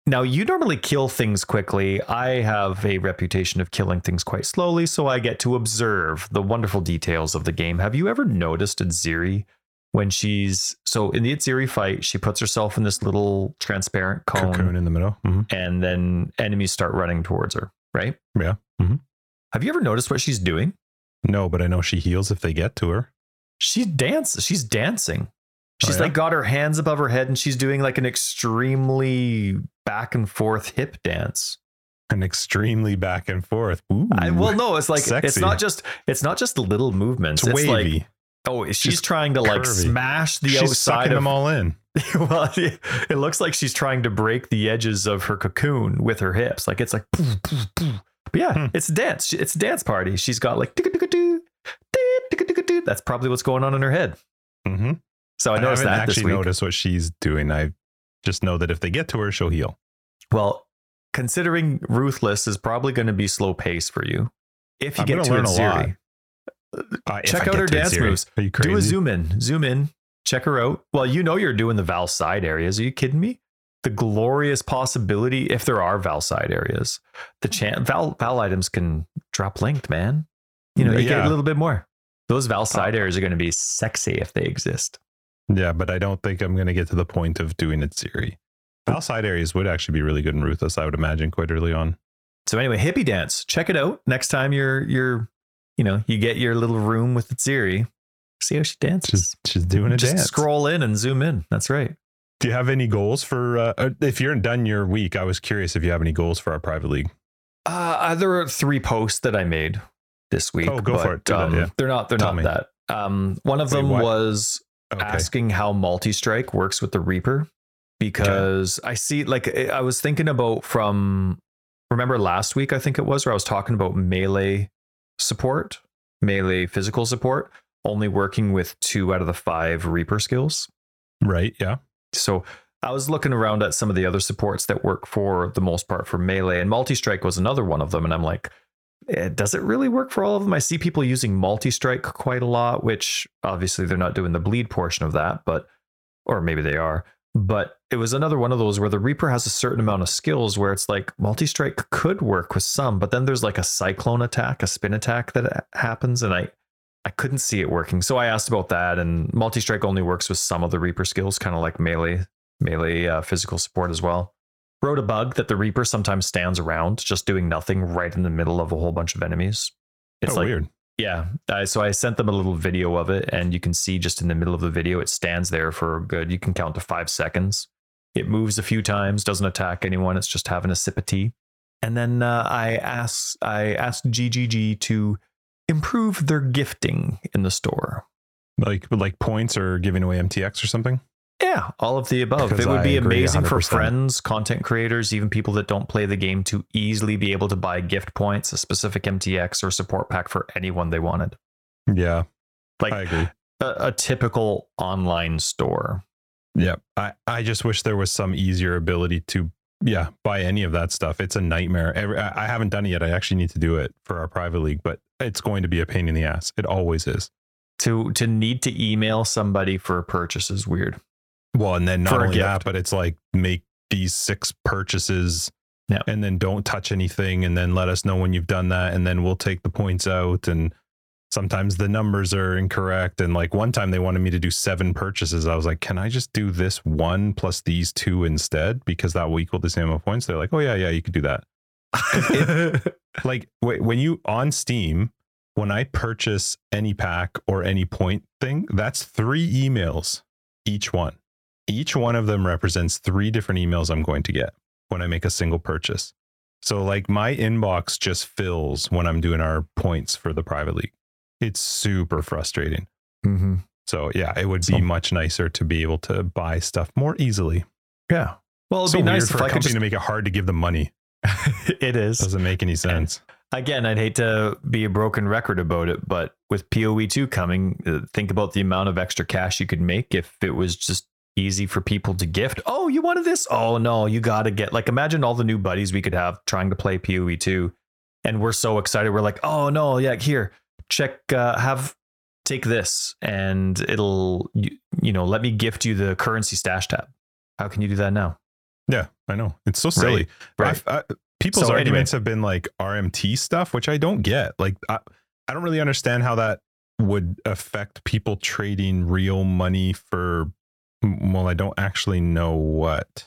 now, you normally kill things quickly. I have a reputation of killing things quite slowly, so I get to observe the wonderful details of the game. Have you ever noticed a Ziri when she's so in the Ziri fight, she puts herself in this little transparent cone, cocoon in the middle Mhm. and then enemies start running towards her, right? Yeah. Mhm. Have you ever noticed what she's doing? no but i know she heals if they get to her She dances. She's dancing. Oh, She's yeah? like got her hands above her head and she's doing like an extremely back and forth hip dance. an extremely back and forth Ooh, I, well, no, it's like it's not just it's not just little movements. it's It's, wavy like oh, she's trying to like smash the she's outside of them all in [laughs] well, it looks like she's trying to break the edges of her cocoon with her hips. Like it's like, poof, poof, poof. but yeah, Hmm. it's dance. It's a dance party. She's got like, that's probably what's going on in her head. hmm So I I, noticed haven't that this actually week. noticed what she's doing. I just know that if they get to her, she'll heal. Well, considering Ruthless is probably going to be slow pace for you, if you I'm get to learn a lot. Ziri, Uh, Check out her dance Ziri. moves. Are you crazy? do a zoom in, zoom in, check her out. Well, you know you're doing the Vaal side areas. Are you kidding me? The glorious possibility, if there are Vaal side areas, the chan Vaal Vaal items can drop length, man. You know, you get a little bit more. Those Vaal side areas are going to be sexy if they exist. Yeah, but I don't think I'm going to get to the point of doing it Siri. Vaal side areas would actually be really good in Ruthless, I would imagine, quite early on. So anyway, hippie dance. Check it out next time you're you're, you know, you get your little room with the Ziri. See how she dances. She's, she's doing a Just dance. scroll in and zoom in. That's right. Do you have any goals for, uh, uh, if you're done your week, I was curious if you have any goals for our private league. Uh, there are three posts that I made this week. Oh, go for it. Do that, um, yeah. They're not. They're Tell not me. that. Um, one of Wait, them what? was Okay. asking how multi strike works with the Reaper because I see like I I was thinking about from remember last week I think it was where I was talking about melee support, melee physical support, only working with two out of the five Reaper skills. Right. Yeah. So I was looking around at some of the other supports that work for the most part for melee, and multi strike was another one of them. And I'm like, eh, does it really work for all of them? I see people using multi strike quite a lot, which obviously they're not doing the bleed portion of that, but or maybe they are. But it was another one of those where the Reaper has a certain amount of skills where it's like multi strike could work with some, but then there's like a cyclone attack, a spin attack that happens, and I I couldn't see it working. So I asked about that, and multi strike only works with some of the Reaper skills, kind of like melee, melee uh, physical support as well. Wrote a bug that the Reaper sometimes stands around, just doing nothing right in the middle of a whole bunch of enemies. It's oh, like weird. Yeah. I, so I sent them a little video of it, and you can see just in the middle of the video, it stands there for good. You can count to five seconds. It moves a few times, doesn't attack anyone. It's just having a sip of tea. And then uh, I asked I asked GGG to improve their gifting in the store. Like like points or giving away MTX or something. Yeah, all of the above. Because it would I be amazing for 100%. friends, content creators, even people that don't play the game to easily be able to buy gift points, a specific MTX or support pack for anyone they wanted. Yeah, Like I agree. a, a typical online store. Yeah, I I just wish there was some easier ability to yeah buy any of that stuff. It's a nightmare. Every, I I haven't done it yet. I actually need to do it for our private league, but it's going to be a pain in the ass. It always is. To to need to email somebody for a purchase is weird. Well, and then not only that, but it's like make these six purchases Yeah. and then don't touch anything and then let us know when you've done that and then we'll take the points out. And sometimes the numbers are incorrect. And like one time they wanted me to do seven purchases. I was like can i just do this one plus these two instead? Because that will equal the same amount of points. They're like oh yeah yeah you could do that. [laughs] Like wh- when you on steam when i purchase any pack or any point thing that's three emails each one each one of them represents three different emails i'm going to get when i make a single purchase so like my inbox just fills when i'm doing our points for the private league it's super frustrating mm-hmm. so yeah it would be So- much nicer to be able to buy stuff more easily Yeah. Well, it'd so be nice for a I company just. to make it hard to give them money [laughs] it is. doesn't make any sense Again, I'd hate to be a broken record about it, but with PoE2 coming, uh, think about the amount of extra cash you could make if it was just easy for people to gift. Oh, you wanted this? Oh, no, you got to get. Like, imagine all the new buddies we could have trying to play PoE2. And we're so excited. We're like, oh, no, yeah, here, check, uh, have, take this, and it'll, you, you know, let me gift you the currency stash tab. How can you do that now? Yeah, I know. It's so silly. Right. I, I, people's So anyway. arguments have been like RMT stuff, which I don't get. Like, I, I don't really understand how that would affect people trading real money for. Well, I don't actually know what.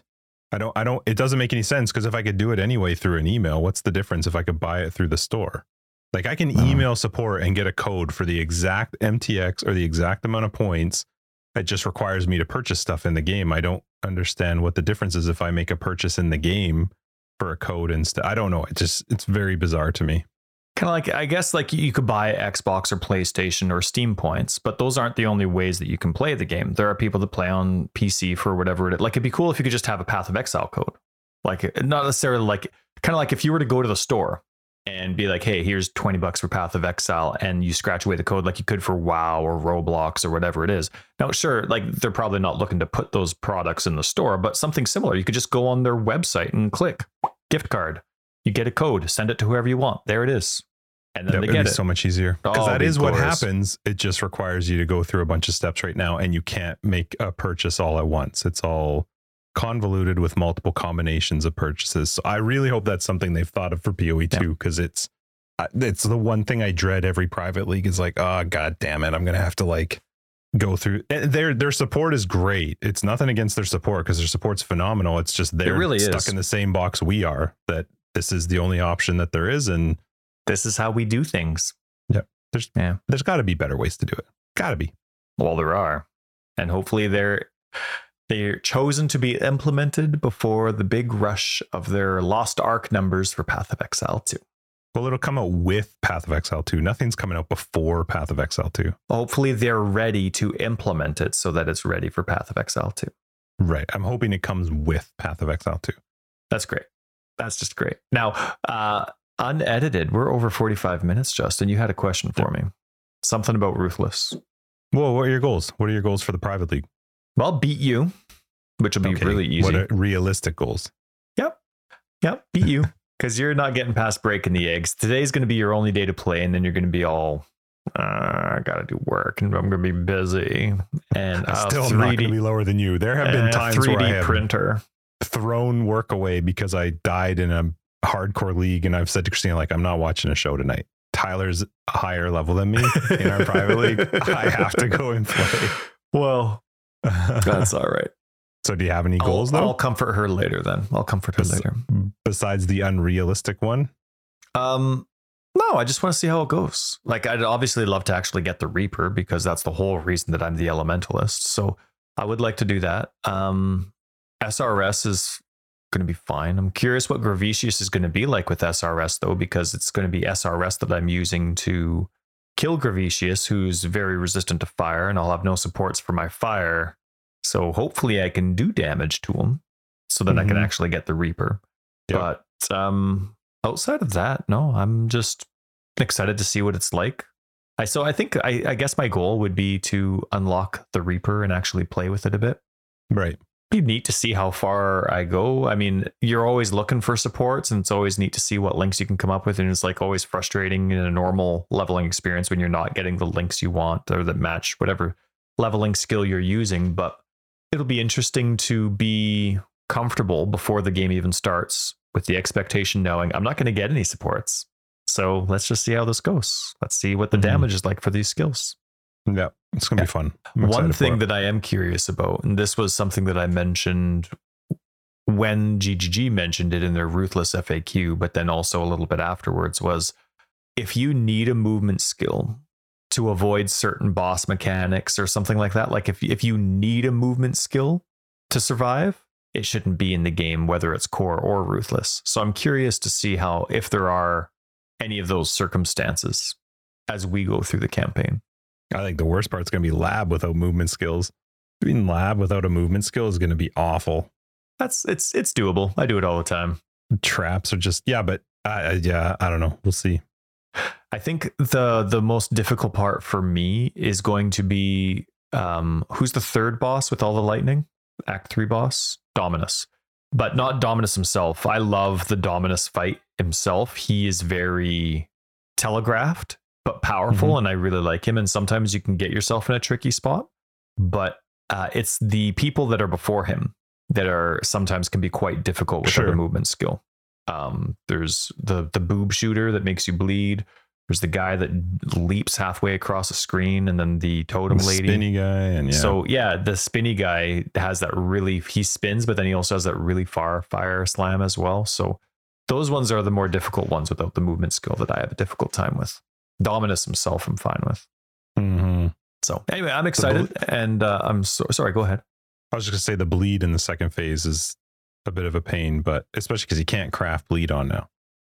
I don't. I don't. It doesn't make any sense because if I could do it anyway through an email, what's the difference if I could buy it through the store? Like I can No. email support and get a code for the exact MTX or the exact amount of points. It just requires me to purchase stuff in the game. I don't understand what the difference is if I make a purchase in the game for a code instead. I don't know. It just it's very bizarre to me. Kind of like i guess like you could buy xbox or playstation or steam points but those aren't the only ways that you can play the game. There are people that play on pc for whatever it like it'd be cool if you could just have a path of exile code. Like not necessarily like kind of like if you were to go to the store and be like hey here's 20 bucks for path of exile and you scratch away the code like you could for wow or roblox or whatever it is. Now sure like they're probably not looking to put those products in the store but something similar. You could just go on their website and click gift card you get a code, send it to whoever you want. There it is. And then That they get be it. so much easier because Oh, that is what happens. It just requires you to go through a bunch of steps right now, and you can't make a purchase all at once. It's all convoluted with multiple combinations of purchases. So I really hope that's something they've thought of for PoE two because it's it's the one thing I dread every private league is like, oh god damn it, I'm gonna have to like go through and their their support is great. It's nothing against their support because their support's phenomenal. It's just they're really stuck is. in the same box we are that this is the only option that there is and this is how we do things. Yep. There's yeah. There's got to be better ways to do it. Got to be. Well, there are. And hopefully they're they're chosen to be implemented before the big rush of their Lost Ark numbers for Path of Exile 2. Well, it'll come out with Path of Exile 2. Nothing's coming out before Path of Exile 2. Hopefully they're ready to implement it so that it's ready for Path of Exile 2. Right. I'm hoping it comes with Path of Exile 2. That's great. That's just great. Now, uh, unedited, we're over 45 minutes, Justin. You had a question for me. Something about Ruthless. Well, what are your goals? What are your goals for the private league? Well, beat you, which will be Okay, really easy. What are realistic goals? Yep. Yep. Beat you. Because you're not getting past breaking the eggs. Today's going to be your only day to play, and then you're going to be all, uh, I got to do work, and I'm going to be busy. And [laughs] uh, still am not going to be lower than you. There have been times 3D where I have printer. Thrown work away because I died in a hardcore league, and I've said to Christina, like, I'm not watching a show tonight. Tyler's a higher level than me in our private league, I have to go and play. Well, [laughs] that's all right. So, do you have any goals I'll, though? I'll comfort her later. Then I'll comfort her Bes- later. besides the unrealistic one? Um, no, I just want to see how it goes. Like, I'd obviously love to actually get the Reaper because that's the whole reason that I'm the Elementalist. So I would like to do that. Um, SRS is going to be fine. I'm curious what Gravicius is going to be like with SRS though, because it's going to be SRS that I'm using to kill Gravicius, who's very resistant to fire, and I'll have no supports for my fire. So hopefully I can do damage to him so that I can Mhm. actually get the Reaper. Yep. But um outside of that, no, I'm just excited to see what it's like. I so I think I, I guess my goal would be to unlock the Reaper and actually play with it a bit. Right. Be neat to see how far I go. I mean, you're always looking for supports, and it's always neat to see what links you can come up with. And it's like always frustrating in a normal leveling experience when you're not getting the links you want or that match whatever leveling skill you're using. But it'll be interesting to be comfortable before the game even starts with the expectation knowing I'm not going to get any supports. So let's just see how this goes. Let's see what the Mhm. damage is like for these skills. Yeah. It's going to be fun. I'm One thing that I am curious about, and this was something that I mentioned when GGG mentioned it in their Ruthless FAQ, but then also a little bit afterwards, was if you need a movement skill to avoid certain boss mechanics or something like that, like if, if you need a movement skill to survive, it shouldn't be in the game, whether it's core or ruthless. So I'm curious to see how, if there are any of those circumstances as we go through the campaign. I think the worst part's going to be lab without movement skills. Doing lab without a movement skill is going to be awful. That's it's it's doable. I do it all the time. Traps are just, yeah, but uh, yeah, I don't know. We'll see. I think the the most difficult part for me is going to be um who's the third boss with all the lightning? Act 3 boss, Dominus. But not Dominus himself. I love the Dominus fight himself. He is very telegraphed but powerful and I really like him and sometimes you can get yourself in a tricky spot. But uh, it's the people that are before him that are sometimes can be quite difficult without Sure. a movement skill. Um, there's the the boob shooter that makes you bleed. There's the guy that leaps halfway across the screen, and then the totem The lady. Spinny guy. And yeah. So yeah, the spinny guy has that really he spins, but then he also has that really far fire slam as well. So those ones are the more difficult ones without the movement skill that I have a difficult time with. Dominus himself, I'm fine with. Mhm. So anyway, I'm excited, and uh, I'm so, sorry. Go ahead. I was just going to say the bleed in the second phase is a bit of a pain, but especially because you can't craft bleed on now.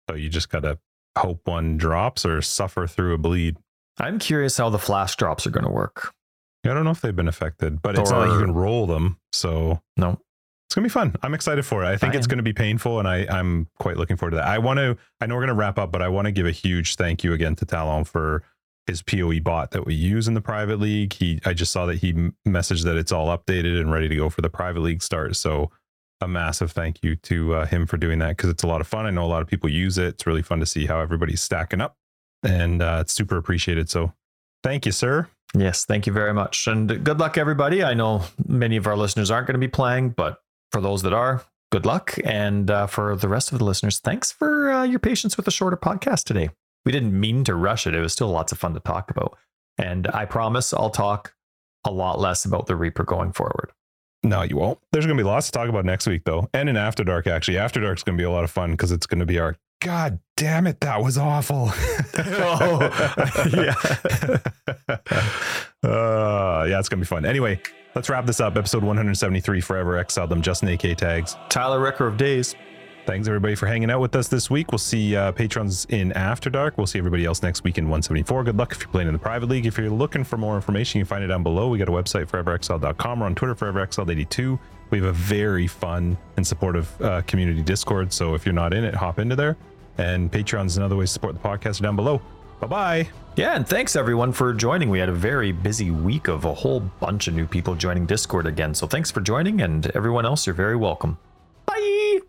So you just got to hope one drops or suffer through a bleed. I'm curious how the flash drops are going to work. I don't know if they've been affected, but it's not like you can roll them. So No, it's gonna be fun. I'm excited for it. I think I it's am. gonna be painful, and I I'm quite looking forward to that. I want to. I know we're gonna wrap up, but I want to give a huge thank you again to Talon for his POE bot that we use in the private league. He I just saw that he messaged that it's all updated and ready to go for the private league start. So a massive thank you to uh, him for doing that because it's a lot of fun. I know a lot of people use it. It's really fun to see how everybody's stacking up, and uh, it's super appreciated. So thank you, sir. Yes, thank you very much. And good luck, everybody. I know many of our listeners aren't going to be playing, but for those that are, good luck. And uh, for the rest of the listeners, thanks for uh, your patience with the shorter podcast today. We didn't mean to rush it, it was still lots of fun to talk about. And I promise I'll talk a lot less about the Reaper going forward. No, you won't. There's going to be lots to talk about next week, though, and in After Dark. Actually, After Dark's going to be a lot of fun because it's going to be our. God damn it, that was awful. Oh, [laughs] [laughs] [laughs] yeah. uh, yeah, it's going to be fun. Anyway, let's wrap this up. Episode 173, Forever Exiled them, Justin AK tags. Tyler Ricker of Days. Thanks everybody for hanging out with us this week. We'll see uh, patrons in After Dark. We'll see everybody else next week in 174. Good luck if you're playing in the private league. If you're looking for more information, you can find it down below. We got a website, foreverexiled.com. We're on Twitter, foreverexiled82. We have a very fun and supportive uh, community Discord. So if you're not in it, hop into there. And Patreon's another way to support the podcast down below. Bye bye. Yeah, and thanks everyone for joining. We had a very busy week of a whole bunch of new people joining Discord again. So thanks for joining, and everyone else, you're very welcome. Bye.